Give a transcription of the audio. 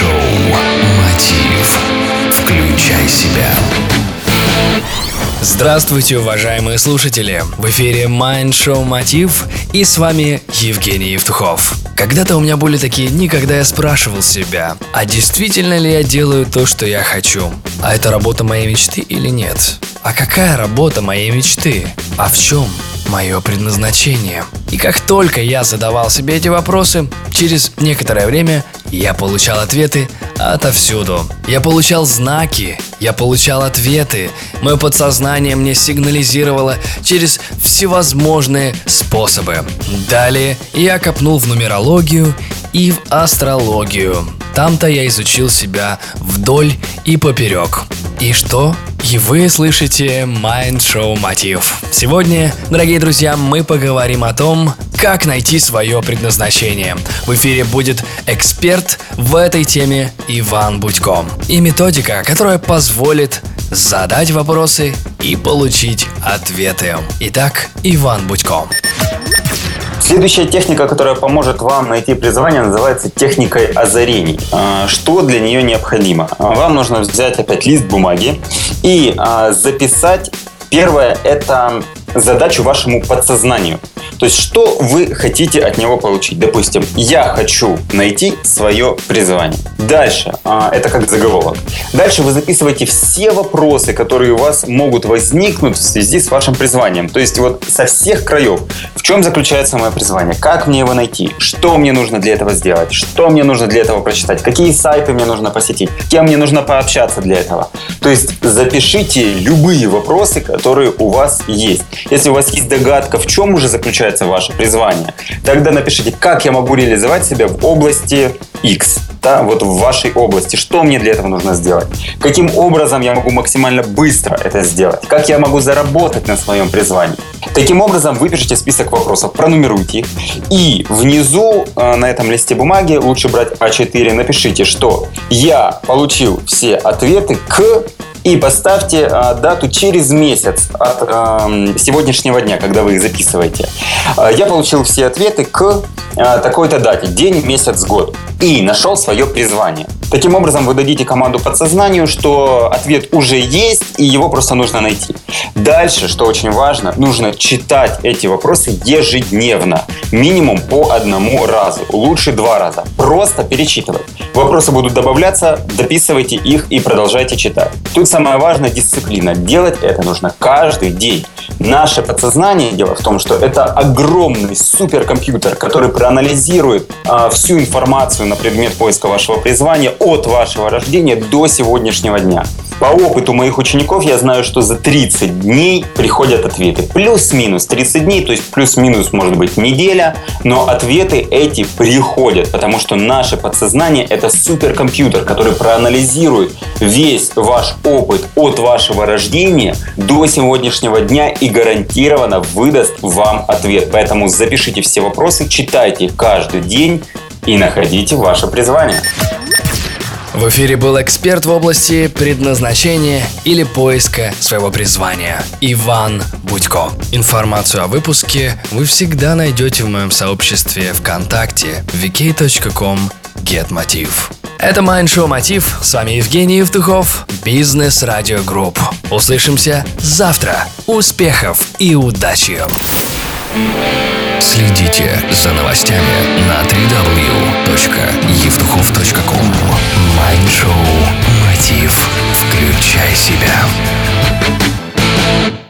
Майнд-шоу «Мотив». Включай себя. Здравствуйте, уважаемые слушатели! В эфире Mind Show Мотив и с вами Евгений Евтухов. Когда-то у меня были такие дни, когда я спрашивал себя, а действительно ли я делаю то, что я хочу? А это работа моей мечты или нет? А какая работа моей мечты? А в чем мое предназначение? И как только я задавал себе эти вопросы, через некоторое время я получал ответы отовсюду. Я получал знаки, я получал ответы. Мое подсознание мне сигнализировало через всевозможные способы. Далее я копнул в нумерологию и в астрологию. Там-то я изучил себя вдоль и поперек. И что? И вы слышите Mind Show Мотив. Сегодня, дорогие друзья, мы поговорим о том, как найти свое предназначение. В эфире будет эксперт в этой теме Иван Будько. И методика, которая позволит задать вопросы и получить ответы. Итак, Иван Будько. Следующая техника, которая поможет вам найти призвание, называется техникой озарений. А, что для нее необходимо? А, вам нужно взять опять лист бумаги и а, записать Первое – это задачу вашему подсознанию. То есть, что вы хотите от него получить? Допустим, я хочу найти свое призвание. Дальше, а, это как заголовок. Дальше вы записываете все вопросы, которые у вас могут возникнуть в связи с вашим призванием. То есть, вот со всех краев. В чем заключается мое призвание? Как мне его найти? Что мне нужно для этого сделать? Что мне нужно для этого прочитать? Какие сайты мне нужно посетить? Кем мне нужно пообщаться для этого? То есть, запишите любые вопросы, которые у вас есть. Если у вас есть догадка, в чем уже заключается ваше призвание, тогда напишите, как я могу реализовать себя в области X, да, вот в вашей области. Что мне для этого нужно сделать? Каким образом я могу максимально быстро это сделать? Как я могу заработать на своем призвании? Таким образом, выпишите список вопросов, пронумеруйте их. И внизу э, на этом листе бумаги, лучше брать А4, напишите, что я получил все ответы к и поставьте а, дату через месяц от а, сегодняшнего дня, когда вы их записываете. А, я получил все ответы к а, такой-то дате, день, месяц, год. И нашел свое призвание. Таким образом, вы дадите команду подсознанию, что ответ уже есть, и его просто нужно найти. Дальше, что очень важно, нужно читать эти вопросы ежедневно. Минимум по одному разу. Лучше два раза. Просто перечитывать. Вопросы будут добавляться, дописывайте их и продолжайте читать. Тут самое важное дисциплина. Делать это нужно каждый день. Наше подсознание, дело в том, что это огромный суперкомпьютер, который проанализирует э, всю информацию на предмет поиска вашего призвания от вашего рождения до сегодняшнего дня. По опыту моих учеников я знаю, что за 30 дней приходят ответы. Плюс-минус 30 дней, то есть плюс-минус может быть неделя, но ответы эти приходят, потому что наше подсознание это суперкомпьютер, который проанализирует весь ваш опыт от вашего рождения до сегодняшнего дня и гарантированно выдаст вам ответ. Поэтому запишите все вопросы, читайте каждый день и находите ваше призвание. В эфире был эксперт в области предназначения или поиска своего призвания Иван Будько. Информацию о выпуске вы всегда найдете в моем сообществе ВКонтакте vk.com getmotiv. Это Show Мотив. С вами Евгений Евтухов, Бизнес Радио Групп. Услышимся завтра. Успехов и удачи! Следите за новостями на www.evtukhov.com